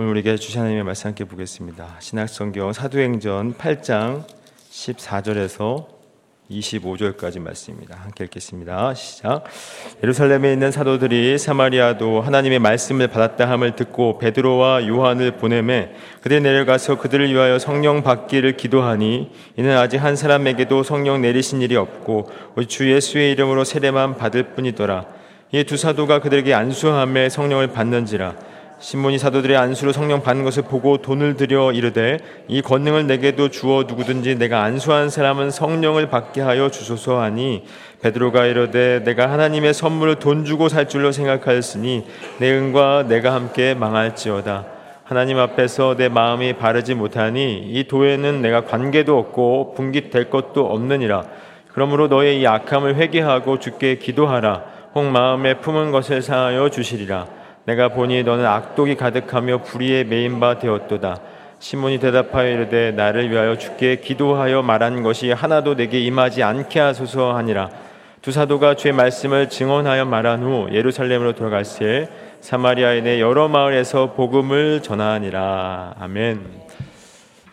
오늘 우리에게 주신 하나님의 말씀 함께 보겠습니다. 신약성경 사도행전 8장 14절에서 25절까지 말씀입니다. 함께 읽겠습니다. 시작. 예루살렘에 있는 사도들이 사마리아도 하나님의 말씀을 받았다 함을 듣고 베드로와 요한을 보내매 그들 내려가서 그들을 위하여 성령 받기를 기도하니 이는 아직 한 사람에게도 성령 내리신 일이 없고 주 예수의 이름으로 세례만 받을 뿐이더라. 이 두 사도가 그들에게 안수함에 성령을 받는지라 신문이 사도들의 안수로 성령 받는 것을 보고 돈을 들여 이르되 이 권능을 내게도 주어 누구든지 내가 안수한 사람은 성령을 받게 하여 주소서 하니 베드로가 이르되 내가 하나님의 선물을 돈 주고 살 줄로 생각하였으니 내 은과 내가 함께 망할지어다. 하나님 앞에서 내 마음이 바르지 못하니 이 도에는 내가 관계도 없고 분깃될 것도 없느니라. 그러므로 너의 이 악함을 회개하고 주께 기도하라. 혹 마음에 품은 것을 사하여 주시리라 내가 보니 너는 악독이 가득하며 불의에 메인 바 되었도다. 시몬이 대답하여 이르되 나를 위하여 주께 기도하여 말한 것이 하나도 내게 임하지 않게 하소서 하니라. 두 사도가 주의 말씀을 증언하여 말한 후 예루살렘으로 돌아갈새 사마리아에 내 여러 마을에서 복음을 전하니라. 아멘.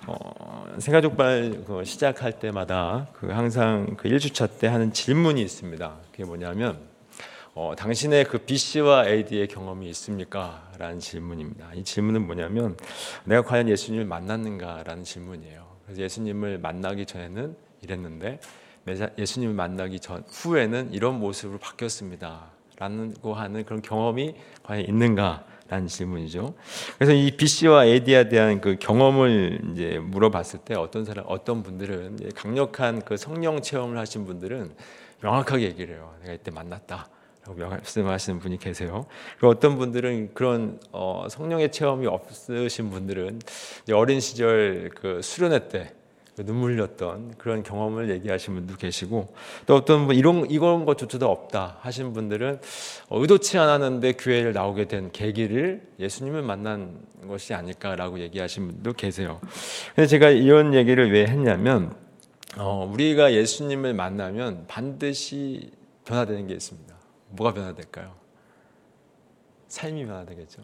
어, 새가족발 그 시작할 때마다 그 항상 그 1주차 때 하는 질문이 있습니다. 그게 뭐냐면 어, 당신의 그 BC와 AD의 경험이 있습니까? 라는 질문입니다. 이 질문은 뭐냐면 내가 과연 예수님을 만났는가라는 질문이에요. 그래서 예수님을 만나기 전에는 이랬는데 예수님을 만나기 전 후에는 이런 모습으로 바뀌었습니다. 라고 하는 그런 경험이 과연 있는가? 라는 질문이죠. 그래서 이 BC와 AD에 대한 그 경험을 이제 물어봤을 때 어떤 사람, 어떤 분들은 강력한 그 성령 체험을 하신 분들은 명확하게 얘기를 해요. 내가 이때 만났다. 말씀하시는 분이 계세요. 그리고 어떤 분들은 그런 어, 성령의 체험이 없으신 분들은 어린 시절 그 수련회 때그 눈물 흘렸던 그런 경험을 얘기하신 분도 계시고 또 어떤 분 이런 이런 것조차도 없다 하신 분들은 의도치 않았는데 교회를 나오게 된 계기를 예수님을 만난 것이 아닐까라고 얘기하신 분도 계세요. 근데 제가 이런 얘기를 왜 했냐면 어, 우리가 예수님을 만나면 반드시 변화되는 게 있습니다. 뭐가 변화될까요? 삶이 변화되겠죠.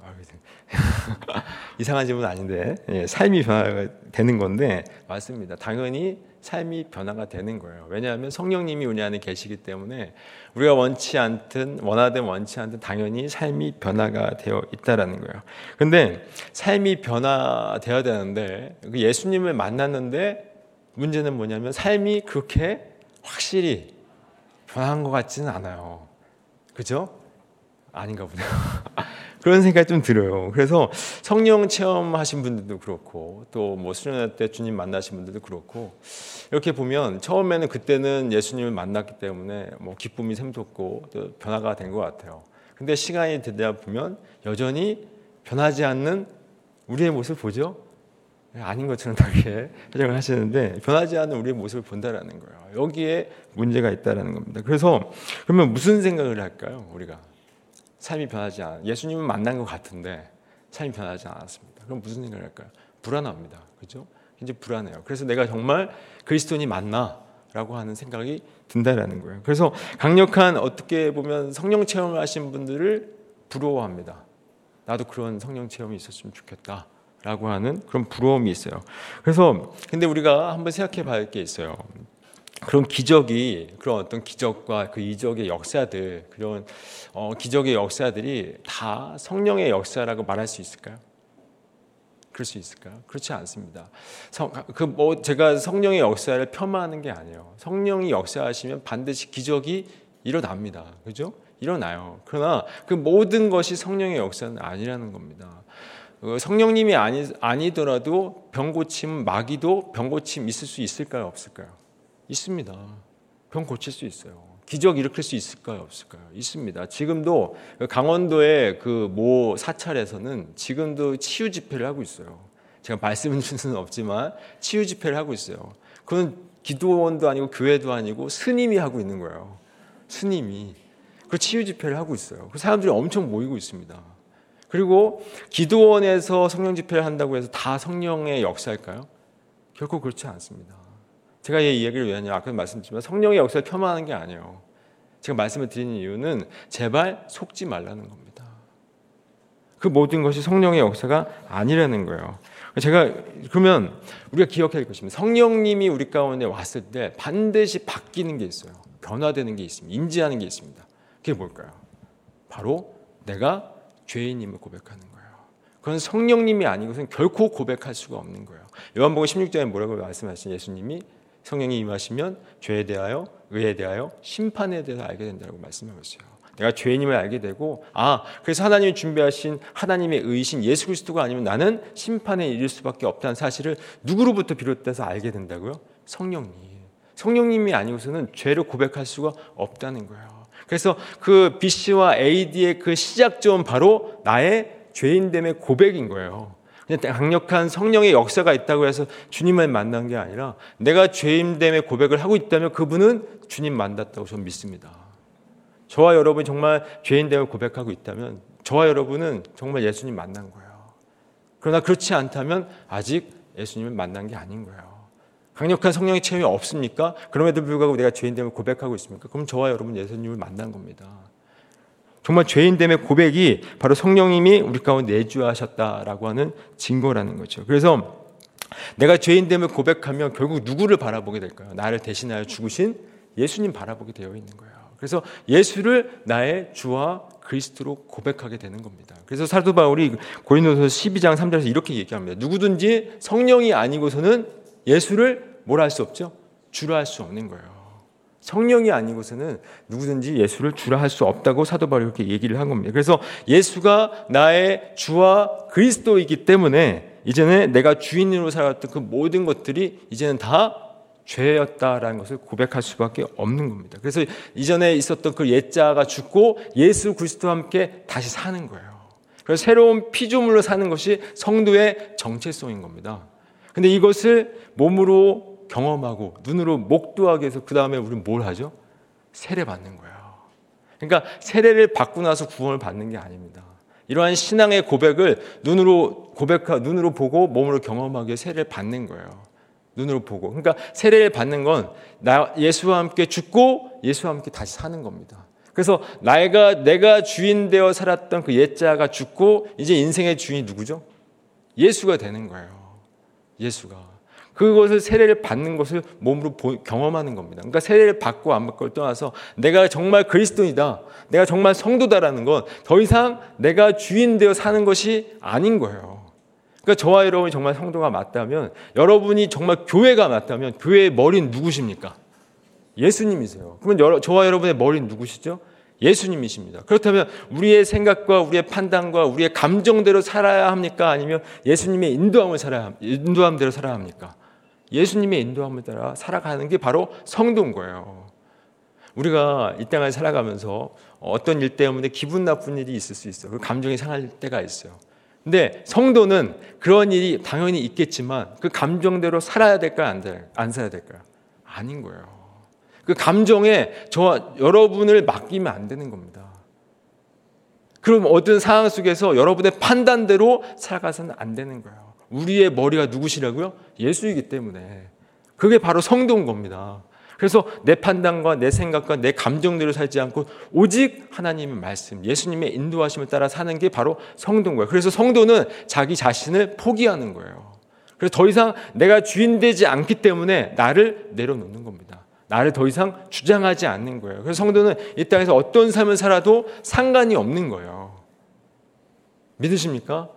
이상한 질문 아닌데 예, 삶이 변화가 되는 건데 맞습니다. 당연히 삶이 변화가 되는 거예요. 왜냐하면 성령님이 우리 안에 계시기 때문에 우리가 원치 않든 원하든 원치 않든 당연히 삶이 변화가 되어 있다라는 거예요. 근데 삶이 변화되어야 되는데 그 예수님을 만났는데 문제는 뭐냐면 삶이 그렇게 확실히 변한 것 같지는 않아요. 그죠? 아닌가 보네요. 그런 생각이 좀 들어요. 그래서 성령 체험하신 분들도 그렇고 또 뭐 수련회 때 주님 만나신 분들도 그렇고 이렇게 보면 처음에는 그때는 예수님을 만났기 때문에 뭐 기쁨이 샘솟고 또 변화가 된 것 같아요. 근데 시간이 되다 보면 여전히 변하지 않는 우리의 모습을 보죠. 아닌 것처럼 그렇게 해석을 하시는데 변하지 않는 우리의 모습을 본다라는 거예요. 여기에 문제가 있다라는 겁니다. 그래서 그러면 무슨 생각을 할까요? 우리가 삶이 변하지 않 예수님을 만난 것 같은데 삶이 변하지 않았습니다. 그럼 무슨 생각을 할까요? 불안합니다. 그죠? 이제 불안해요. 그래서 내가 정말 그리스도인이 맞나라고 하는 생각이 든다라는 거예요. 그래서 강력한 어떻게 보면 성령 체험을 하신 분들을 부러워합니다. 나도 그런 성령 체험이 있었으면 좋겠다. 라고 하는 그런 부러움이 있어요. 그래서 근데 우리가 한번 생각해 봐야 할 게 있어요. 그런 기적이 그런 어떤 기적과 그 이적의 역사들 그런 어, 기적의 역사들이 다 성령의 역사라고 말할 수 있을까요? 그럴 수 있을까요? 그렇지 않습니다. 그 뭐 제가 성령의 역사를 폄하하는 게 아니에요. 성령이 역사하시면 반드시 기적이 일어납니다. 그죠? 일어나요. 그러나 그 모든 것이 성령의 역사는 아니라는 겁니다. 어, 성령님이 아니, 아니더라도 병 고침, 마귀도 병 고침 있을 수 있을까요? 없을까요? 있습니다. 병 고칠 수 있어요. 기적 일으킬 수 있을까요? 없을까요? 있습니다. 지금도 강원도의 그 모 사찰에서는 지금도 치유 집회를 하고 있어요. 제가 말씀을 드릴 수는 없지만 치유 집회를 하고 있어요. 그건 기도원도 아니고 교회도 아니고 스님이 하고 있는 거예요. 스님이. 그 치유 집회를 하고 있어요. 그 사람들이 엄청 모이고 있습니다. 그리고 기도원에서 성령 집회를 한다고 해서 다 성령의 역사일까요? 결코 그렇지 않습니다. 제가 이 얘기를 왜 하냐 아까 말씀드렸지만 성령의 역사를 폄하하는 게 아니에요. 제가 말씀을 드리는 이유는 제발 속지 말라는 겁니다. 그 모든 것이 성령의 역사가 아니라는 거예요. 제가 그러면 우리가 기억해야 할 것입니다. 성령님이 우리 가운데 왔을 때 반드시 바뀌는 게 있어요. 변화되는 게 있습니다. 인지하는 게 있습니다. 그게 뭘까요? 바로 내가 죄인임을 고백하는 거예요. 그건 성령님이 아니고선 결코 고백할 수가 없는 거예요. 요한복음 16장에 뭐라고 말씀하신 예수님이 성령이 임하시면 죄에 대하여 의에 대하여 심판에 대해서 알게 된다고 말씀하고 있어요. 내가 죄인임을 알게 되고 아 그래서 하나님이 준비하신 하나님의 의신 예수 그리스도가 아니면 나는 심판에 이를 수밖에 없다는 사실을 누구로부터 비롯돼서 알게 된다고요? 성령님. 성령님이 아니고서는 죄를 고백할 수가 없다는 거예요. 그래서 그 BC와 AD의 그 시작점 바로 나의 죄인됨의 고백인 거예요. 그냥 강력한 성령의 역사가 있다고 해서 주님을 만난 게 아니라 내가 죄인됨의 고백을 하고 있다면 그분은 주님 만났다고 저는 믿습니다. 저와 여러분이 정말 죄인됨을 고백하고 있다면 저와 여러분은 정말 예수님 만난 거예요. 그러나 그렇지 않다면 아직 예수님을 만난 게 아닌 거예요. 강력한 성령의 체험이 없습니까? 그럼에도 불구하고 내가 죄인됨을 고백하고 있습니까? 그럼 저와 여러분 예수님을 만난 겁니다. 정말 죄인됨의 고백이 바로 성령님이 우리 가운데 내주하셨다라고 하는 증거라는 거죠. 그래서 내가 죄인됨을 고백하면 결국 누구를 바라보게 될까요? 나를 대신하여 죽으신 예수님 바라보게 되어 있는 거예요. 그래서 예수를 나의 주와 그리스도로 고백하게 되는 겁니다. 그래서 사도 바울이 고린도서 12장 3절에서 이렇게 얘기합니다. 누구든지 성령이 아니고서는 예수를 뭐라 할수 없죠? 주라 할 수 없는 거예요. 성령이 아니고서는 누구든지 예수를 주라 할 수 없다고 사도 바울이 이렇게 얘기를 한 겁니다. 그래서 예수가 나의 주와 그리스도이기 때문에 이제는 내가 주인으로 살았던 그 모든 것들이 이제는 다 죄였다라는 것을 고백할 수밖에 없는 겁니다. 그래서 이전에 있었던 그 옛자가 죽고 예수 그리스도와 함께 다시 사는 거예요. 그래서 새로운 피조물로 사는 것이 성도의 정체성인 겁니다. 근데 이것을 몸으로 경험하고 눈으로 목도하게 해서 그 다음에 우리는 뭘 하죠? 세례 받는 거예요. 그러니까 세례를 받고 나서 구원을 받는 게 아닙니다. 이러한 신앙의 고백을 눈으로 고백하 눈으로 보고 몸으로 경험하게 세례를 받는 거예요. 눈으로 보고. 그러니까 세례를 받는 건 나 예수와 함께 죽고 예수와 함께 다시 사는 겁니다. 그래서 나가 내가 주인 되어 살았던 그 옛자가 죽고 이제 인생의 주인이 누구죠? 예수가 되는 거예요. 예수가. 그것을 세례를 받는 것을 몸으로 경험하는 겁니다. 그러니까 세례를 받고 안 받고를 떠나서 내가 정말 그리스도이다. 내가 정말 성도다라는 건 더 이상 내가 주인 되어 사는 것이 아닌 거예요. 그러니까 저와 여러분이 정말 성도가 맞다면 여러분이 정말 교회가 맞다면 교회의 머리는 누구십니까? 예수님이세요. 그러면 저와 여러분의 머리는 누구시죠? 예수님이십니다. 그렇다면 우리의 생각과 우리의 판단과 우리의 감정대로 살아야 합니까? 아니면 예수님의 인도함을 살아야 인도함대로 살아야 합니까? 예수님의 인도함을 따라 살아가는 게 바로 성도인 거예요. 우리가 이 땅을 살아가면서 어떤 일 때문에 기분 나쁜 일이 있을 수 있어요. 그 감정이 상할 때가 있어요. 근데 성도는 그런 일이 당연히 있겠지만 그 감정대로 살아야 될까요? 안, 될, 안 살아야 될까요? 아닌 거예요. 그 감정에 저 여러분을 맡기면 안 되는 겁니다. 그럼 어떤 상황 속에서 여러분의 판단대로 살아가서는 안 되는 거예요. 우리의 머리가 누구시라고요? 예수이기 때문에. 그게 바로 성도인 겁니다. 그래서 내 판단과 내 생각과 내 감정대로 살지 않고 오직 하나님의 말씀, 예수님의 인도하심을 따라 사는 게 바로 성도인 거예요. 그래서 성도는 자기 자신을 포기하는 거예요. 그래서 더 이상 내가 주인 되지 않기 때문에 나를 내려놓는 겁니다. 나를 더 이상 주장하지 않는 거예요. 그래서 성도는 이 땅에서 어떤 삶을 살아도 상관이 없는 거예요. 믿으십니까?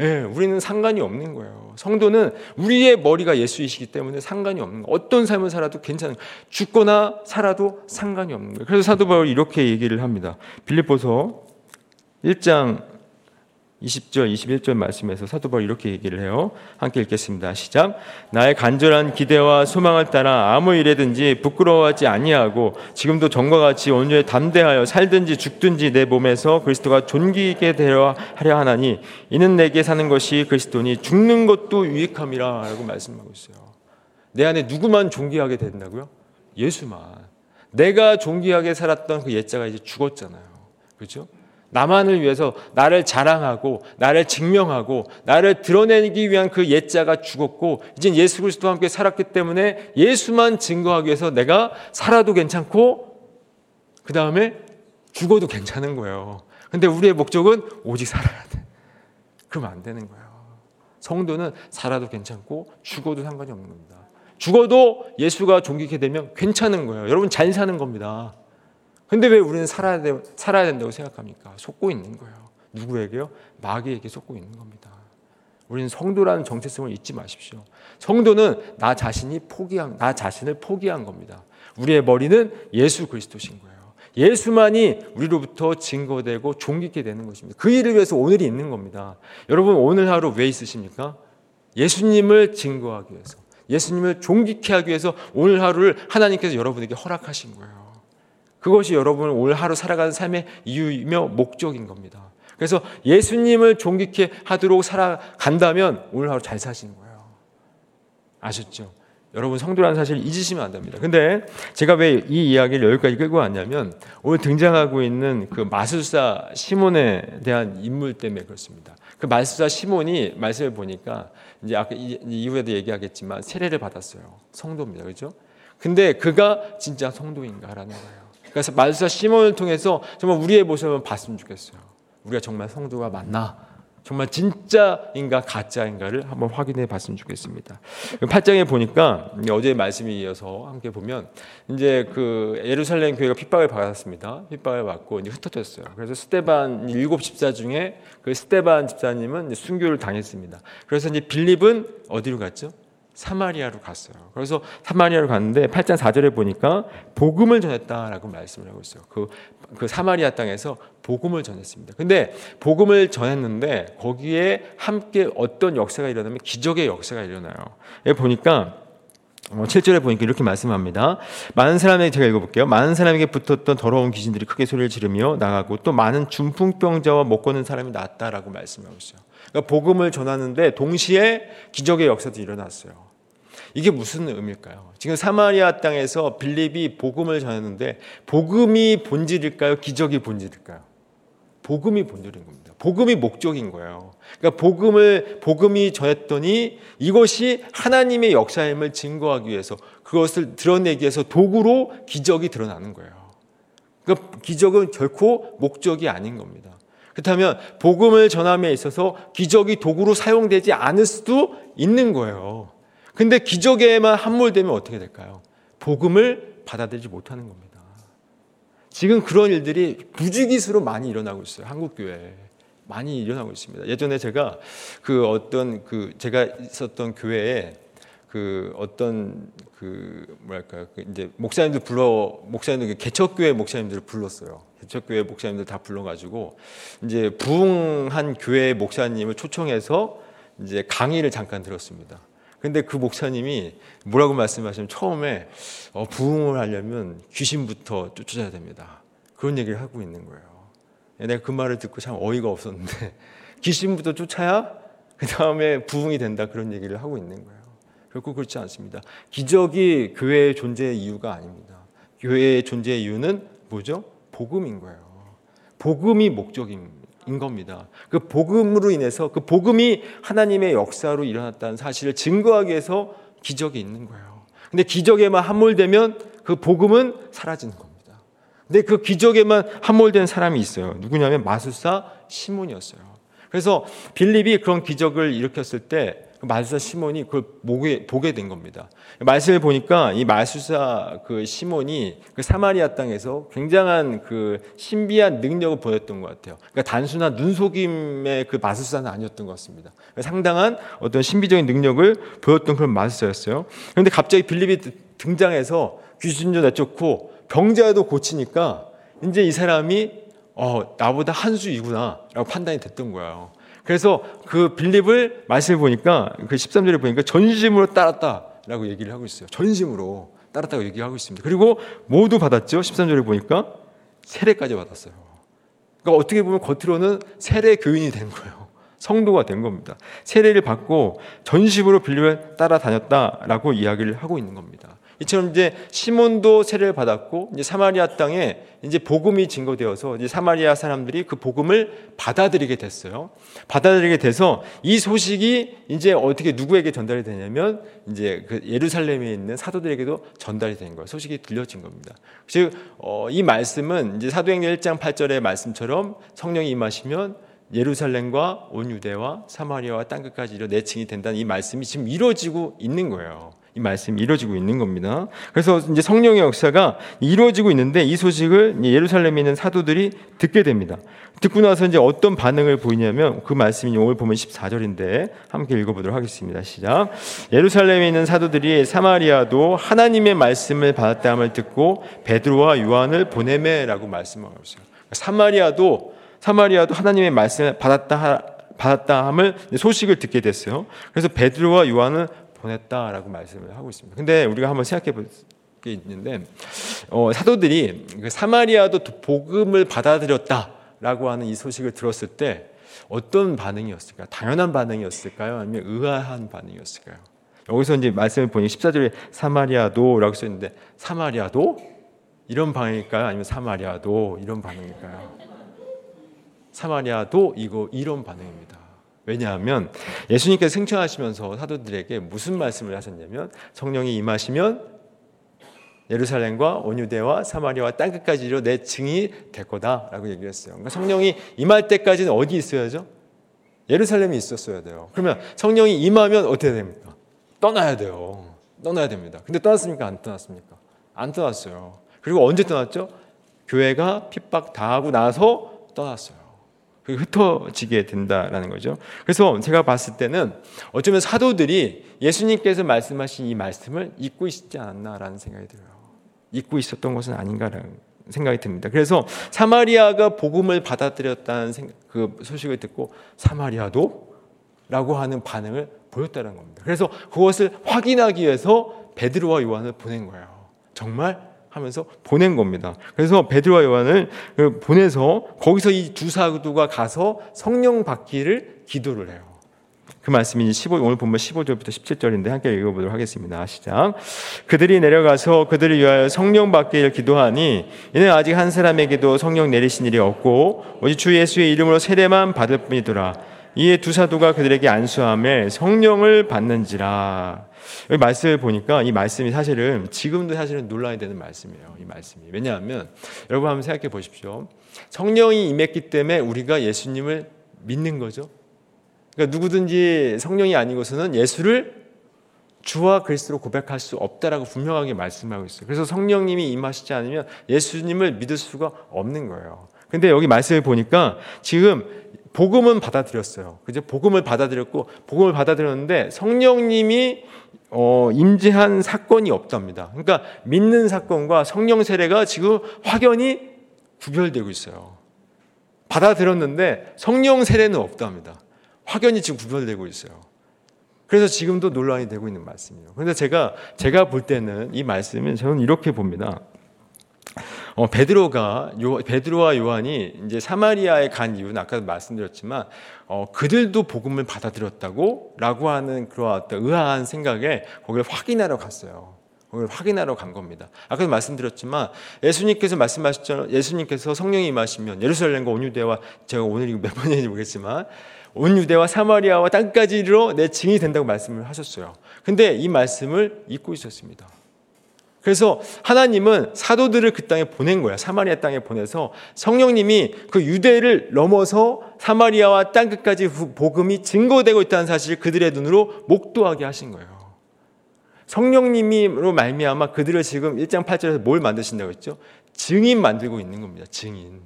예, 네, 우리는 상관이 없는 거예요. 성도는 우리의 머리가 예수이시기 때문에 상관이 없는 거예요. 어떤 삶을 살아도 괜찮은 거예요. 죽거나 살아도 상관이 없는 거예요. 그래서 사도 바울이 이렇게 얘기를 합니다. 빌립보서 1장 20절, 21절 말씀에서 사도 바울 이렇게 얘기를 해요. 함께 읽겠습니다. 시작. 나의 간절한 기대와 소망을 따라 아무 일에든지 부끄러워하지 아니하고 지금도 전과 같이 온유에 담대하여 살든지 죽든지 내 몸에서 그리스도가 존귀게 되려 하려 하나니 이는 내게 사는 것이 그리스도니 죽는 것도 유익함이라라고 말씀하고 있어요. 내 안에 누구만 존귀하게 된다고요? 예수만. 내가 존귀하게 살았던 그 옛자가 이제 죽었잖아요. 그렇죠? 나만을 위해서 나를 자랑하고 나를 증명하고 나를 드러내기 위한 그 옛자가 죽었고 이제 예수 그리스도와 함께 살았기 때문에 예수만 증거하기 위해서 내가 살아도 괜찮고 그 다음에 죽어도 괜찮은 거예요. 근데 우리의 목적은 오직 살아야 돼. 그러면 안 되는 거예요. 성도는 살아도 괜찮고 죽어도 상관이 없는 겁니다. 죽어도 예수가 존귀케 되면 괜찮은 거예요. 여러분 잘 사는 겁니다. 근데 왜 우리는 살아야, 돼, 살아야 된다고 생각합니까? 속고 있는 거예요. 누구에게요? 마귀에게 속고 있는 겁니다. 우리는 성도라는 정체성을 잊지 마십시오. 성도는 나 자신이 포기한 나 자신을 포기한 겁니다. 우리의 머리는 예수 그리스도신 거예요. 예수만이 우리로부터 증거되고 존귀케 되는 것입니다. 그 일을 위해서 오늘이 있는 겁니다. 여러분 오늘 하루 왜 있으십니까? 예수님을 증거하기 위해서, 예수님을 존귀케 하기 위해서 오늘 하루를 하나님께서 여러분에게 허락하신 거예요. 그것이 여러분 올 하루 살아가는 삶의 이유이며 목적인 겁니다. 그래서 예수님을 존귀케 하도록 살아간다면 오늘 하루 잘 사시는 거예요. 아셨죠? 여러분 성도라는 사실 잊으시면 안 됩니다. 근데 제가 왜 이 이야기를 여기까지 끌고 왔냐면 오늘 등장하고 있는 그 마술사 시몬에 대한 인물 때문에 그렇습니다. 그 마술사 시몬이 말씀을 보니까 이제 아까 이후에도 얘기하겠지만 세례를 받았어요. 성도입니다. 그렇죠? 근데 그가 진짜 성도인가라는 거예요. 그래서 마술사 시몬을 통해서 정말 우리의 모습을 봤으면 좋겠어요. 우리가 정말 성도가 맞나? 정말 진짜인가 가짜인가를 한번 확인해 봤으면 좋겠습니다. 8장에 보니까 어제 말씀에 이어서 함께 보면 이제 그 예루살렘 교회가 핍박을 받았습니다. 핍박을 받고 이제 흩어졌어요. 그래서 스테반 일곱 집사 중에 그 스테반 집사님은 순교를 당했습니다. 그래서 이제 빌립은 어디로 갔죠? 사마리아로 갔어요. 그래서 사마리아로 갔는데 8장 4절에 보니까 복음을 전했다라고 말씀을 하고 있어요. 그, 그 사마리아 땅에서 복음을 전했습니다. 근데 복음을 전했는데 거기에 함께 어떤 역사가 일어나면 기적의 역사가 일어나요. 여기 보니까 7절에 어, 보니까 이렇게 말씀합니다. 많은 사람에게 제가 읽어볼게요. 많은 사람에게 붙었던 더러운 귀신들이 크게 소리를 지르며 나가고 또 많은 중풍병자와 못 걷는 사람이 나왔다라고 말씀하고 있어요. 그러니까 복음을 전하는데 동시에 기적의 역사도 일어났어요. 이게 무슨 의미일까요? 지금 사마리아 땅에서 빌립이 복음을 전했는데 복음이 본질일까요? 기적이 본질일까요? 복음이 본질인 겁니다. 복음이 목적인 거예요. 그러니까 복음을 복음이 전했더니 이것이 하나님의 역사임을 증거하기 위해서 그것을 드러내기 위해서 도구로 기적이 드러나는 거예요. 그러니까 기적은 결코 목적이 아닌 겁니다. 그렇다면 복음을 전함에 있어서 기적이 도구로 사용되지 않을 수도 있는 거예요. 근데 기적에만 함몰되면 어떻게 될까요? 복음을 받아들이지 못하는 겁니다. 지금 그런 일들이 부지기수로 많이 일어나고 있어요. 한국 교회에. 많이 일어나고 있습니다. 예전에 제가 그 어떤 그 제가 있었던 교회에 그 어떤 그 뭐랄까 그 이제 목사님들 불러 목사님들 그 개척교회 목사님들을 불렀어요. 개척교회 목사님들 다 불러가지고 이제 부흥한 교회 목사님을 초청해서 이제 강의를 잠깐 들었습니다. 근데 그 목사님이 뭐라고 말씀하시면 처음에 어, 부흥을 하려면 귀신부터 쫓아야 됩니다. 그런 얘기를 하고 있는 거예요. 내가 그 말을 듣고 참 어이가 없었는데 귀신부터 쫓아야 그 다음에 부흥이 된다 그런 얘기를 하고 있는 거예요. 결코 그렇지 않습니다. 기적이 교회의 존재의 이유가 아닙니다. 교회의 존재의 이유는 뭐죠? 복음인 거예요. 복음이 목적 인 겁니다. 그 복음으로 인해서 그 복음이 하나님의 역사로 일어났다는 사실을 증거하기 위해서 기적이 있는 거예요. 근데 기적에만 함몰되면 그 복음은 사라지는 겁니다. 근데 그 기적에만 함몰된 사람이 있어요. 누구냐면 마술사 시몬이었어요. 그래서 빌립이 그런 기적을 일으켰을 때그 마술사 시몬이 그걸 보게, 보게 된 겁니다. 말씀을 보니까 이 마술사 그 시몬이 그 사마리아 땅에서 굉장한 그 신비한 능력을 보였던 것 같아요. 그러니까 단순한 눈속임의 그 마술사는 아니었던 것 같습니다. 상당한 어떤 신비적인 능력을 보였던 그런 마술사였어요. 그런데 갑자기 빌립이 등장해서 귀신도 내쫓고 병자도 고치니까 이제 이 사람이 어, 나보다 한 수이구나라고 판단이 됐던 거예요. 그래서 그 빌립을 말씀을 보니까 그 13절에 보니까 전심으로 따랐다라고 얘기를 하고 있어요. 전심으로 따랐다고 얘기하고 있습니다. 그리고 모두 받았죠. 13절에 보니까 세례까지 받았어요. 그러니까 어떻게 보면 겉으로는 세례 교인이 된 거예요. 성도가 된 겁니다. 세례를 받고 전심으로 빌립을 따라다녔다라고 이야기를 하고 있는 겁니다. 이처럼 이제 시몬도 세례를 받았고 이제 사마리아 땅에 이제 복음이 증거되어서 이제 사마리아 사람들이 그 복음을 받아들이게 됐어요. 받아들이게 돼서 이 소식이 이제 어떻게 누구에게 전달이 되냐면 이제 그 예루살렘에 있는 사도들에게도 전달이 된 거예요. 소식이 들려진 겁니다. 즉, 어, 이 말씀은 이제 사도행전 1장 8절의 말씀처럼 성령이 임하시면 예루살렘과 온 유대와 사마리아와 땅 끝까지 이르러 내 증이 된다는 이 말씀이 지금 이루어지고 있는 거예요. 이 말씀이 이루어지고 있는 겁니다. 그래서 이제 성령의 역사가 이루어지고 있는데 이 소식을 예루살렘에 있는 사도들이 듣게 됩니다. 듣고 나서 이제 어떤 반응을 보이냐면 그 말씀이 오늘 보면 14절인데 함께 읽어보도록 하겠습니다. 시작. 예루살렘에 있는 사도들이 사마리아도 하나님의 말씀을 받았다함을 듣고 베드로와 요한을 보내매라고 말씀하고 있어요. 사마리아도 사마리아도 하나님의 말씀을 받았다 받았다함을 소식을 듣게 됐어요. 그래서 베드로와 요한을 보냈다라고 말씀을 하고 있습니다. 근데 우리가 한번 생각해 볼 게 있는데 어, 사도들이 그 사마리아도 복음을 받아들였다라고 하는 이 소식을 들었을 때 어떤 반응이었을까요? 당연한 반응이었을까요? 아니면 의아한 반응이었을까요? 여기서 이제 말씀을 보니 14절에 사마리아도라고 써 있는데 사마리아도 이런 반응일까요? 아니면 사마리아도 이런 반응일까요? 사마리아도 이거 이런 반응입니다. 왜냐하면 예수님께서 승천하시면서 사도들에게 무슨 말씀을 하셨냐면 성령이 임하시면 예루살렘과 온유대와 사마리아와 땅 끝까지 이르러 내 증이 될 거다라고 얘기를 했어요. 그러니까 성령이 임할 때까지는 어디 있어야죠? 예루살렘이 있었어야 돼요. 그러면 성령이 임하면 어떻게 됩니까? 떠나야 돼요. 떠나야 됩니다. 근데 떠났습니까? 안 떠났습니까? 안 떠났어요. 그리고 언제 떠났죠? 교회가 핍박 당하고 나서 떠났어요. 흩어지게 된다라는 거죠. 그래서 제가 봤을 때는 어쩌면 사도들이 예수님께서 말씀하신 이 말씀을 잊고 있지 않았나라는 생각이 들어요. 잊고 있었던 것은 아닌가라는 생각이 듭니다. 그래서 사마리아가 복음을 받아들였다는 그 소식을 듣고 사마리아도 라고 하는 반응을 보였다는 겁니다. 그래서 그것을 확인하기 위해서 베드로와 요한을 보낸 거예요. 정말 하면서 보낸 겁니다. 그래서 베드로와 요한을 보내서 거기서 이 두 사도가 가서 성령 받기를 기도를 해요. 그 말씀이 15 오늘 보면 15절부터 17절인데 함께 읽어 보도록 하겠습니다. 시작. 그들이 내려가서 그들을 위하여 성령 받기를 기도하니 이는 아직 한 사람에게도 성령 내리신 일이 없고 오직 주 예수의 이름으로 세례만 받을 뿐이더라. 이에 두 사도가 그들에게 안수함에 성령을 받는지라. 여기 말씀을 보니까 이 말씀이 사실은 지금도 사실은 논란이 되는 말씀이에요. 이 말씀이. 왜냐하면 여러분 한번 생각해 보십시오. 성령이 임했기 때문에 우리가 예수님을 믿는 거죠. 그러니까 누구든지 성령이 아니고서는 예수를 주와 그리스도로 고백할 수 없다라고 분명하게 말씀하고 있어요. 그래서 성령님이 임하시지 않으면 예수님을 믿을 수가 없는 거예요. 근데 여기 말씀을 보니까 지금 복음은 받아들였어요. 그죠? 복음을 받아들였고 복음을 받아들였는데 성령님이 어, 임재한 사건이 없답니다. 그러니까 믿는 사건과 성령 세례가 지금 확연히 구별되고 있어요. 받아들였는데 성령 세례는 없답니다. 확연히 지금 구별되고 있어요. 그래서 지금도 논란이 되고 있는 말씀이에요. 그런데 제가 제가 볼 때는 이 말씀은 저는 이렇게 봅니다. 어, 베드로가 요, 베드로와 요한이 이제 사마리아에 간 이유는 아까도 말씀드렸지만 어, 그들도 복음을 받아들였다고라고 하는 어떤 의아한 생각에 거기를 확인하러 갔어요. 거기를 확인하러 간 겁니다. 아까도 말씀드렸지만 예수님께서 말씀하셨잖아요. 예수님께서 성령이 임하시면 예루살렘과 온 유대와 제가 오늘 이거 몇 번인지 모르겠지만 온 유대와 사마리아와 땅까지 이르러 내 증이 된다고 말씀을 하셨어요. 근데 이 말씀을 잊고 있었습니다. 그래서 하나님은 사도들을 그 땅에 보낸 거야. 사마리아 땅에 보내서 성령님이 그 유대를 넘어서 사마리아와 땅 끝까지 복음이 증거되고 있다는 사실을 그들의 눈으로 목도하게 하신 거예요. 성령님으로 말미암아 그들을 지금 1장 8절에서 뭘 만드신다고 했죠? 증인 만들고 있는 겁니다. 증인.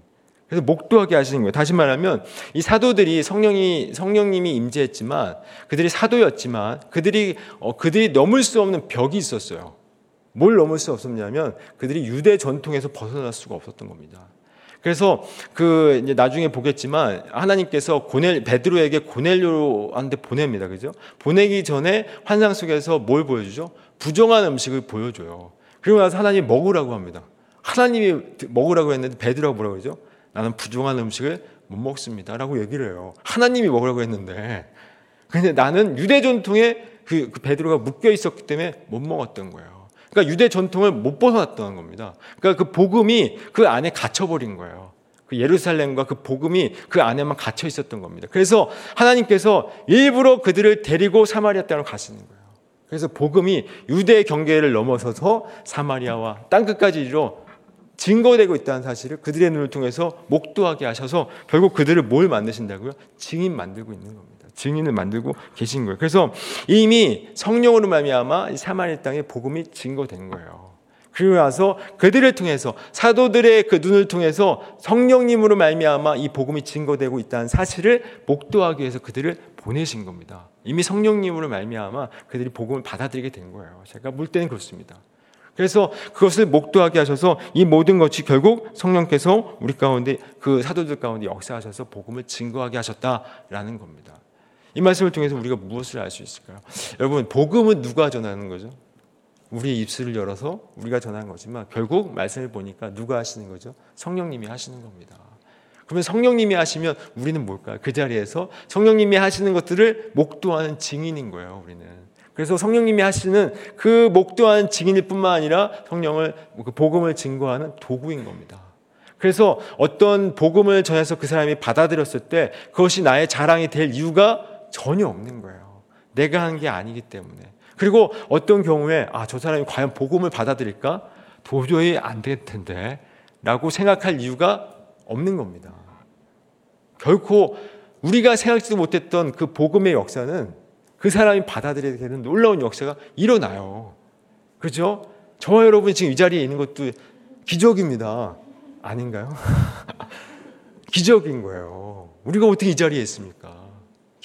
그래서 목도하게 하시는 거예요. 다시 말하면 이 사도들이 성령이 성령님이 임재했지만 그들이 사도였지만 그들이 어, 그들이 넘을 수 없는 벽이 있었어요. 뭘 넘을 수 없었냐면 그들이 유대 전통에서 벗어날 수가 없었던 겁니다. 그래서 그 이제 나중에 보겠지만 하나님께서 고넬 베드로에게 고넬료한테 보냅니다. 그죠? 보내기 전에 환상 속에서 뭘 보여주죠? 부정한 음식을 보여줘요. 그리고 나서 하나님 먹으라고 합니다. 하나님이 먹으라고 했는데 베드로가 뭐라고 그러죠? 나는 부정한 음식을 못 먹습니다라고 얘기를 해요. 하나님이 먹으라고 했는데 근데 나는 유대 전통에 그, 그 베드로가 묶여 있었기 때문에 못 먹었던 거예요. 그러니까 유대 전통을 못 벗어났다는 겁니다. 그러니까 그 복음이 그 안에 갇혀버린 거예요. 그 예루살렘과 그 복음이 그 안에만 갇혀 있었던 겁니다. 그래서 하나님께서 일부러 그들을 데리고 사마리아 땅으로 가시는 거예요. 그래서 복음이 유대 경계를 넘어서서 사마리아와 땅 끝까지 이르러 증거되고 있다는 사실을 그들의 눈을 통해서 목도하게 하셔서 결국 그들을 뭘 만드신다고요? 증인 만들고 있는 겁니다. 증인을 만들고 계신 거예요. 그래서 이미 성령으로 말미암아 사마리 땅에 복음이 증거된 거예요. 그리고 나서 그들을 통해서 사도들의 그 눈을 통해서 성령님으로 말미암아 이 복음이 증거되고 있다는 사실을 목도하기 위해서 그들을 보내신 겁니다. 이미 성령님으로 말미암아 그들이 복음을 받아들이게 된 거예요. 제가 볼 때는 그렇습니다. 그래서 그것을 목도하게 하셔서 이 모든 것이 결국 성령께서 우리 가운데 그 사도들 가운데 역사하셔서 복음을 증거하게 하셨다라는 겁니다. 이 말씀을 통해서 우리가 무엇을 알 수 있을까요? 여러분, 복음은 누가 전하는 거죠? 우리의 입술을 열어서 우리가 전하는 거지만 결국 말씀을 보니까 누가 하시는 거죠? 성령님이 하시는 겁니다. 그러면 성령님이 하시면 우리는 뭘까요? 그 자리에서 성령님이 하시는 것들을 목도하는 증인인 거예요, 우리는. 그래서 성령님이 하시는 그 목도하는 증인일 뿐만 아니라 성령을, 그 복음을 증거하는 도구인 겁니다. 그래서 어떤 복음을 전해서 그 사람이 받아들였을 때 그것이 나의 자랑이 될 이유가 전혀 없는 거예요. 내가 한 게 아니기 때문에. 그리고 어떤 경우에 아, 저 사람이 과연 복음을 받아들일까? 도저히 안 될 텐데. 라고 생각할 이유가 없는 겁니다. 결코 우리가 생각지도 못했던 그 복음의 역사는 그 사람이 받아들여야 되는 놀라운 역사가 일어나요. 그죠? 저와 여러분이 지금 이 자리에 있는 것도 기적입니다. 아닌가요? 기적인 거예요. 우리가 어떻게 이 자리에 있습니까?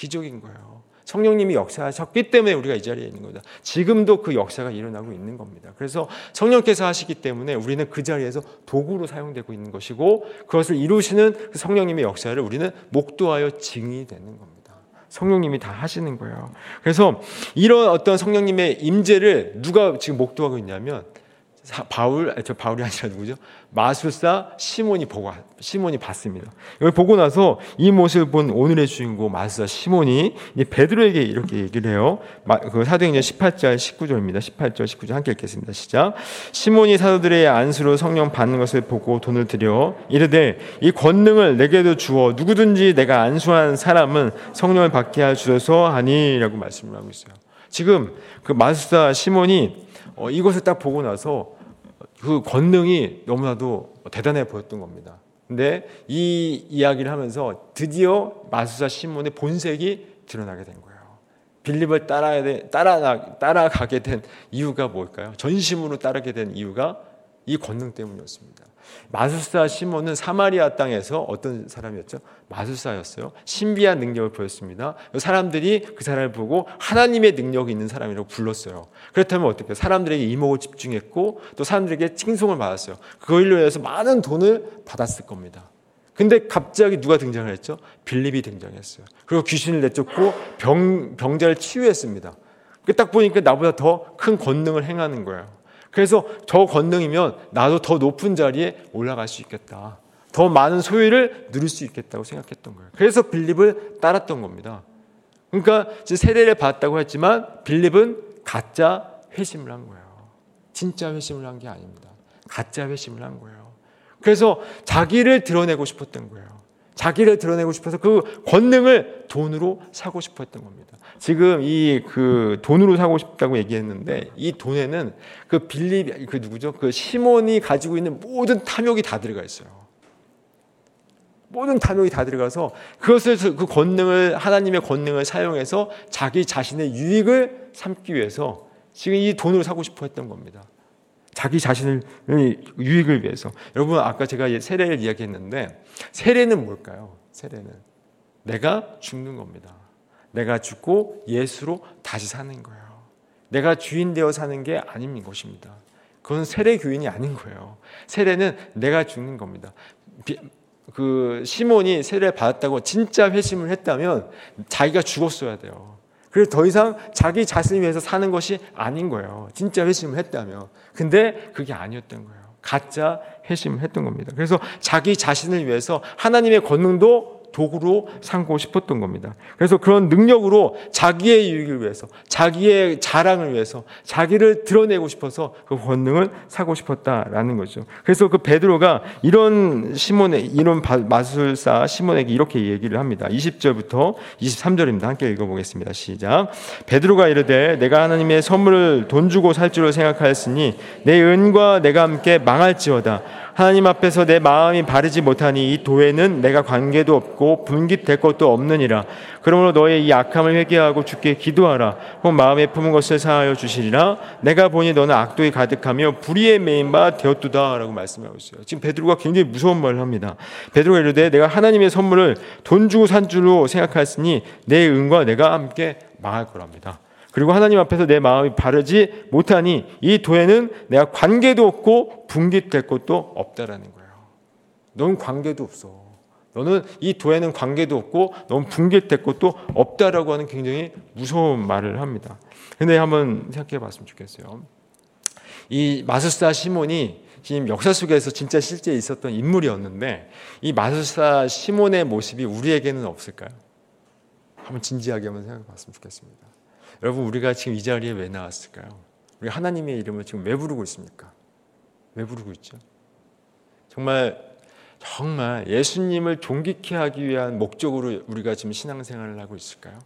기적인 거예요. 성령님이 역사하셨기 때문에 우리가 이 자리에 있는 겁니다. 지금도 그 역사가 일어나고 있는 겁니다. 그래서 성령께서 하시기 때문에 우리는 그 자리에서 도구로 사용되고 있는 것이고 그것을 이루시는 그 성령님의 역사를 우리는 목도하여 증이 되는 겁니다. 성령님이 다 하시는 거예요. 그래서 이런 어떤 성령님의 임재를 누가 지금 목도하고 있냐면 바울, 저 바울이 아니라 누구죠? 마술사 시몬이 보고 시몬이 봤습니다. 여기 보고 나서 이 모습을 본 오늘의 주인공 마술사 시몬이 베드로에게 이렇게 얘기를 해요. 그 사도행전 18절 19절입니다. 18절 19절 함께 읽겠습니다. 시작. 시몬이 사도들의 안수로 성령 받는 것을 보고 돈을 들여 이르되 이 권능을 내게도 주어 누구든지 내가 안수한 사람은 성령을 받게 할 주소서 하니라고 말씀을 하고 있어요. 지금 그 마술사 시몬이 어, 이것을 딱 보고 나서 그 권능이 너무나도 대단해 보였던 겁니다. 근데 이 이야기를 하면서 드디어 마수사 시몬의 본색이 드러나게 된 거예요. 빌립을 따라야 돼, 따라 따라가게 된 이유가 뭘까요? 전심으로 따르게 된 이유가 이 권능 때문이었습니다. 마술사 시몬은 사마리아 땅에서 어떤 사람이었죠? 마술사였어요. 신비한 능력을 보였습니다. 사람들이 그 사람을 보고 하나님의 능력이 있는 사람이라고 불렀어요. 그렇다면 어떻게? 사람들에게 이목을 집중했고 또 사람들에게 칭송을 받았어요. 그걸로 인해서 많은 돈을 받았을 겁니다. 근데 갑자기 누가 등장을 했죠? 빌립이 등장했어요. 그리고 귀신을 내쫓고 병, 병자를 치유했습니다. 그딱 보니까 나보다 더 큰 권능을 행하는 거예요. 그래서 저 권능이면 나도 더 높은 자리에 올라갈 수 있겠다. 더 많은 소유를 누릴 수 있겠다고 생각했던 거예요. 그래서 빌립을 따랐던 겁니다. 그러니까 세례를 받았다고 했지만 빌립은 가짜 회심을 한 거예요. 진짜 회심을 한 게 아닙니다. 가짜 회심을 한 거예요. 그래서 자기를 드러내고 싶었던 거예요. 자기를 드러내고 싶어서 그 권능을 돈으로 사고 싶어 했던 겁니다. 지금 이 그 돈으로 사고 싶다고 얘기했는데 이 돈에는 그 빌립 그 누구죠? 그 시몬이 가지고 있는 모든 탐욕이 다 들어가 있어요. 모든 탐욕이 다 들어가서 그것을 그 권능을 하나님의 권능을 사용해서 자기 자신의 유익을 삼기 위해서 지금 이 돈으로 사고 싶어 했던 겁니다. 자기 자신을 유익을 위해서. 여러분 아까 제가 세례를 이야기했는데 세례는 뭘까요? 세례는 내가 죽는 겁니다. 내가 죽고 예수로 다시 사는 거예요. 내가 주인 되어 사는 게 아닌 것입니다. 그건 세례 교인이 아닌 거예요. 세례는 내가 죽는 겁니다. 그 시몬이 세례를 받았다고 진짜 회심을 했다면 자기가 죽었어야 돼요. 그래서 더 이상 자기 자신을 위해서 사는 것이 아닌 거예요. 진짜 회심을 했다면. 근데 그게 아니었던 거예요. 가짜 회심을 했던 겁니다. 그래서 자기 자신을 위해서 하나님의 권능도 도구로 삼고 싶었던 겁니다. 그래서 그런 능력으로 자기의 유익을 위해서, 자기의 자랑을 위해서, 자기를 드러내고 싶어서 그 권능을 사고 싶었다라는 거죠. 그래서 그 베드로가 이런 시몬의 이런 마술사 시몬에게 이렇게 얘기를 합니다. 20절부터 23절입니다. 함께 읽어보겠습니다. 시작. 베드로가 이르되 내가 하나님의 선물을 돈 주고 살 줄을 생각하였으니 내 은과 내가 함께 망할지어다. 하나님 앞에서 내 마음이 바르지 못하니 이 도에는 내가 관계도 없고 분깃될 것도 없느니라. 그러므로 너의 이 악함을 회개하고 주께 기도하라. 혹 마음에 품은 것을 사하여 주시리라. 내가 보니 너는 악독이 가득하며 불의에 매인 바 되었도다라고 말씀하고 있어요. 지금 베드로가 굉장히 무서운 말을 합니다. 베드로가 이르되 내가 하나님의 선물을 돈 주고 산 줄로 생각하였으니 내 은과 내가 함께 망할 거랍니다. 그리고 하나님 앞에서 내 마음이 바르지 못하니 이 도에는 내가 관계도 없고 분깃될 것도 없다라는 거예요. 넌 관계도 없어. 너는 이 도에는 관계도 없고 넌 분깃될 것도 없다라고 하는 굉장히 무서운 말을 합니다. 근데 한번 생각해 봤으면 좋겠어요. 이 마술사 시몬이 지금 역사 속에서 진짜 실제 있었던 인물이었는데 이 마술사 시몬의 모습이 우리에게는 없을까요? 한번 진지하게 한번 생각해 봤으면 좋겠습니다. 여러분 우리가 지금 이 자리에 왜 나왔을까요? 우리 하나님의 이름을 지금 왜 부르고 있습니까? 왜 부르고 있죠? 정말 정말 예수님을 존귀케 하기 위한 목적으로 우리가 지금 신앙생활을 하고 있을까요?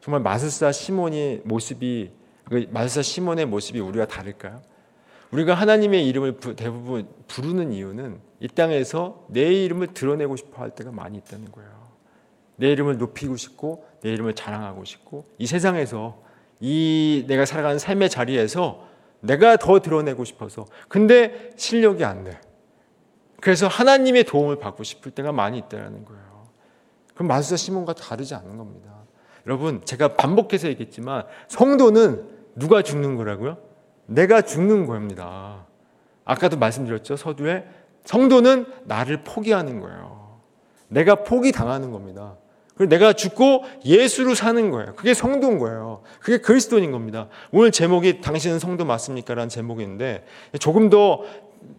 정말 마술사 시몬의 모습이 그 마술사 시몬의 모습이 우리가 다를까요? 우리가 하나님의 이름을 대부분 부르는 이유는 이 땅에서 내 이름을 드러내고 싶어 할 때가 많이 있다는 거예요. 내 이름을 높이고 싶고 내 이름을 자랑하고 싶고 이 세상에서 이 내가 살아가는 삶의 자리에서 내가 더 드러내고 싶어서 근데 실력이 안 돼. 그래서 하나님의 도움을 받고 싶을 때가 많이 있다는 거예요. 그럼 마술사 시몬과 다르지 않은 겁니다. 여러분 제가 반복해서 얘기했지만 성도는 누가 죽는 거라고요? 내가 죽는 겁니다. 아까도 말씀드렸죠 서두에 성도는 나를 포기하는 거예요. 내가 포기 당하는 겁니다. 그리고 내가 죽고 예수로 사는 거예요. 그게 성도인 거예요. 그게 그리스도인 겁니다. 오늘 제목이 당신은 성도 맞습니까? 라는 제목인데 조금 더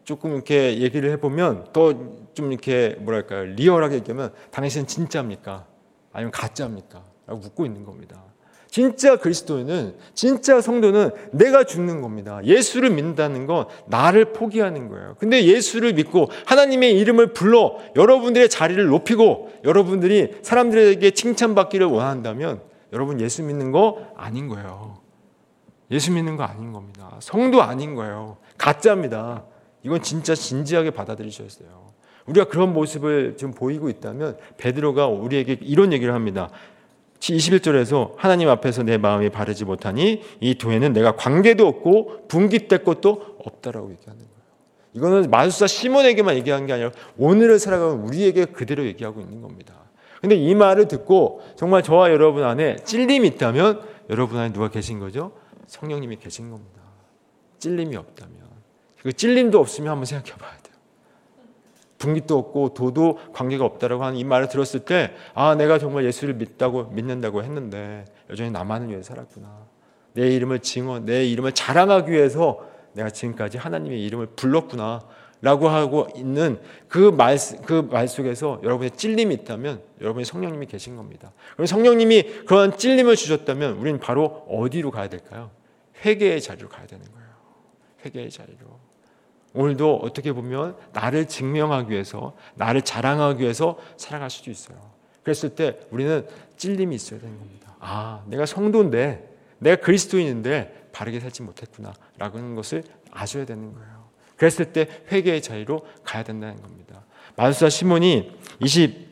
조금 이렇게 얘기를 해보면 더 좀 이렇게 뭐랄까요. 리얼하게 얘기하면 당신은 진짜입니까? 아니면 가짜입니까? 라고 묻고 있는 겁니다. 진짜 그리스도인은 진짜 성도는 내가 죽는 겁니다. 예수를 믿는다는 건 나를 포기하는 거예요. 근데 예수를 믿고 하나님의 이름을 불러 여러분들의 자리를 높이고 여러분들이 사람들에게 칭찬받기를 원한다면 여러분 예수 믿는 거 아닌 거예요. 예수 믿는 거 아닌 겁니다. 성도 아닌 거예요. 가짜입니다. 이건 진짜 진지하게 받아들이셔야 돼요. 우리가 그런 모습을 지금 보이고 있다면 베드로가 우리에게 이런 얘기를 합니다. 21절에서 하나님 앞에서 내 마음이 바르지 못하니 이 도에는 내가 관계도 없고 분깃될 것도 없다라고 얘기하는 거예요. 이거는 마술사 시몬에게만 얘기한 게 아니라 오늘을 살아가는 우리에게 그대로 얘기하고 있는 겁니다. 근데 이 말을 듣고 정말 저와 여러분 안에 찔림이 있다면 여러분 안에 누가 계신 거죠? 성령님이 계신 겁니다. 찔림이 없다면. 그 찔림도 없으면 한번 생각해 봐야 돼요. 분깃도 없고 도도 관계가 없다라고 하는 이 말을 들었을 때, 아, 내가 정말 예수를 믿다고, 믿는다고 했는데, 여전히 나만을 위해 살았구나. 내 이름을 증언, 내 이름을 자랑하기 위해서 내가 지금까지 하나님의 이름을 불렀구나. 라고 하고 있는 그 말, 그 말 속에서 여러분의 찔림이 있다면 여러분의 성령님이 계신 겁니다. 그럼 성령님이 그런 찔림을 주셨다면 우리는 바로 어디로 가야 될까요? 회개의 자리로 가야 되는 거예요. 회개의 자리로. 오늘도 어떻게 보면 나를 증명하기 위해서 나를 자랑하기 위해서 살아갈 수도 있어요. 그랬을 때 우리는 찔림이 있어야 되는 겁니다. 아, 내가 성도인데 내가 그리스도인인데 바르게 살지 못했구나라고 하는 것을 아셔야 되는 거예요. 그랬을 때 회개의 자리로 가야 된다는 겁니다. 마술사 시몬이 20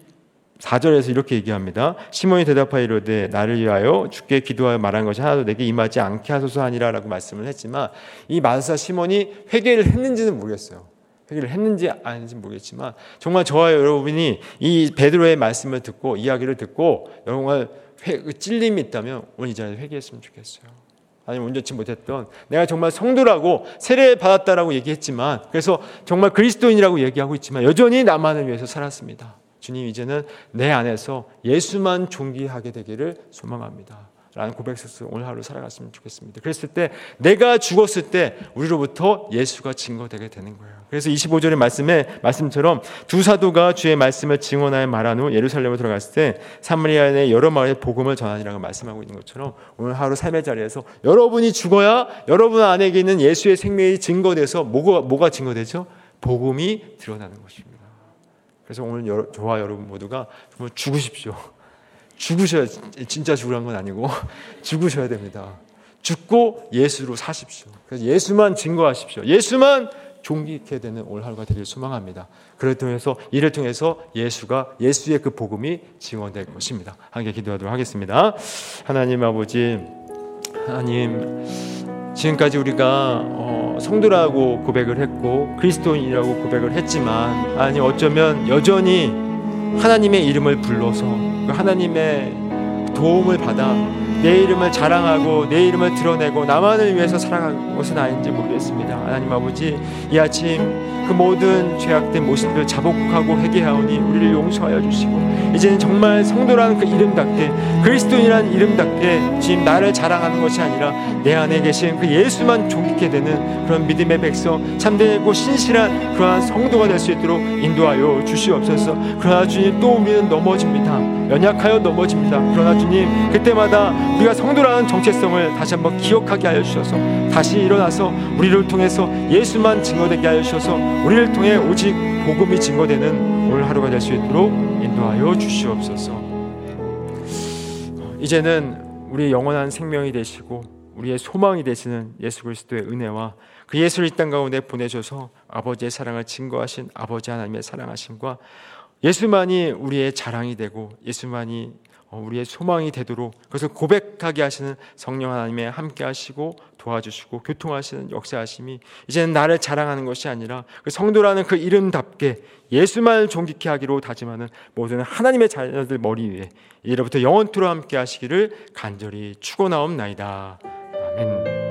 4절에서 이렇게 얘기합니다. 시몬이 대답하여 이르되 나를 위하여 주께 기도하여 말한 것이 하나도 내게 임하지 않게 하소서 하니라라고 말씀을 했지만 이 마술사 시몬이 회개를 했는지는 모르겠어요. 회개를 했는지 아닌지 모르겠지만 정말 저와 여러분이 이 베드로의 말씀을 듣고 이야기를 듣고 여러분 회, 그 찔림이 있다면 오늘 이 자리에 회개했으면 좋겠어요. 아니면 온전치 못했던 내가 정말 성도라고 세례 받았다라고 얘기했지만 그래서 정말 그리스도인이라고 얘기하고 있지만 여전히 나만을 위해서 살았습니다. 주님 이제는 내 안에서 예수만 존귀하게 되기를 소망합니다. 라는 고백에서 오늘 하루 살아갔으면 좋겠습니다. 그랬을 때 내가 죽었을 때 우리로부터 예수가 증거되게 되는 거예요. 그래서 25절의 말씀에 말씀처럼 두 사도가 주의 말씀을 증언하여 말한 후 예루살렘으로 들어갔을 때 사마리아 내 여러 마을에 복음을 전하니라고 말씀하고 있는 것처럼 오늘 하루 삶의 자리에서 여러분이 죽어야 여러분 안에 있는 예수의 생명이 증거돼서 뭐가, 뭐가 증거되죠? 복음이 드러나는 것입니다. 그래서 오늘 여러, 저와 여러분 모두가 정말 죽으십시오. 죽으셔야 진짜 죽으란 건 아니고 죽으셔야 됩니다. 죽고 예수로 사십시오. 그래서 예수만 증거하십시오. 예수만 종기케 되는 올 하루가 되길 소망합니다. 그를 통해서 이를 통해서 예수가 예수의 그 복음이 증언될 것입니다. 함께 기도하도록 하겠습니다. 하나님 아버지 하나님 지금까지 우리가 어, 성도라고 고백을 했고 그리스도인이라고 고백을 했지만 아니 어쩌면 여전히 하나님의 이름을 불러서 그 하나님의 도움을 받아 내 이름을 자랑하고 내 이름을 드러내고 나만을 위해서 살아가는 것은 아닌지 모르겠습니다. 하나님 아버지 이 아침 그 모든 죄악된 모습들 자복하고 회개하오니 우리를 용서하여 주시고 이제는 정말 성도라는 그 이름답게 그리스도인이라는 이름답게 지금 나를 자랑하는 것이 아니라 내 안에 계신 그 예수만 존귀케 되는 그런 믿음의 백성 참되고 신실한 그러한 성도가 될 수 있도록 인도하여 주시옵소서. 그러나 주님 또 우리는 넘어집니다. 연약하여 넘어집니다. 그러나 주님 그때마다 우리가 성도라는 정체성을 다시 한번 기억하게 하여 주셔서 다시 일어나서 우리를 통해서 예수만 증거되게 하여 주셔서 우리를 통해 오직 복음이 증거되는 오늘 하루가 될 수 있도록 인도하여 주시옵소서. 이제는 우리의 영원한 생명이 되시고 우리의 소망이 되시는 예수 그리스도의 은혜와 그 예수를 이 땅 가운데 보내셔서 아버지의 사랑을 증거하신 아버지 하나님의 사랑하심과 예수만이 우리의 자랑이 되고 예수만이 어, 우리의 소망이 되도록 그것을 고백하게 하시는 성령 하나님의 함께 하시고 도와주시고 교통하시는 역사하심이 이제는 나를 자랑하는 것이 아니라 그 성도라는 그 이름답게 예수만을 존귀케 하기로 다짐하는 모든 하나님의 자녀들 머리 위에 이제부터 영원토록 함께 하시기를 간절히 축원하옵나이다. 아멘.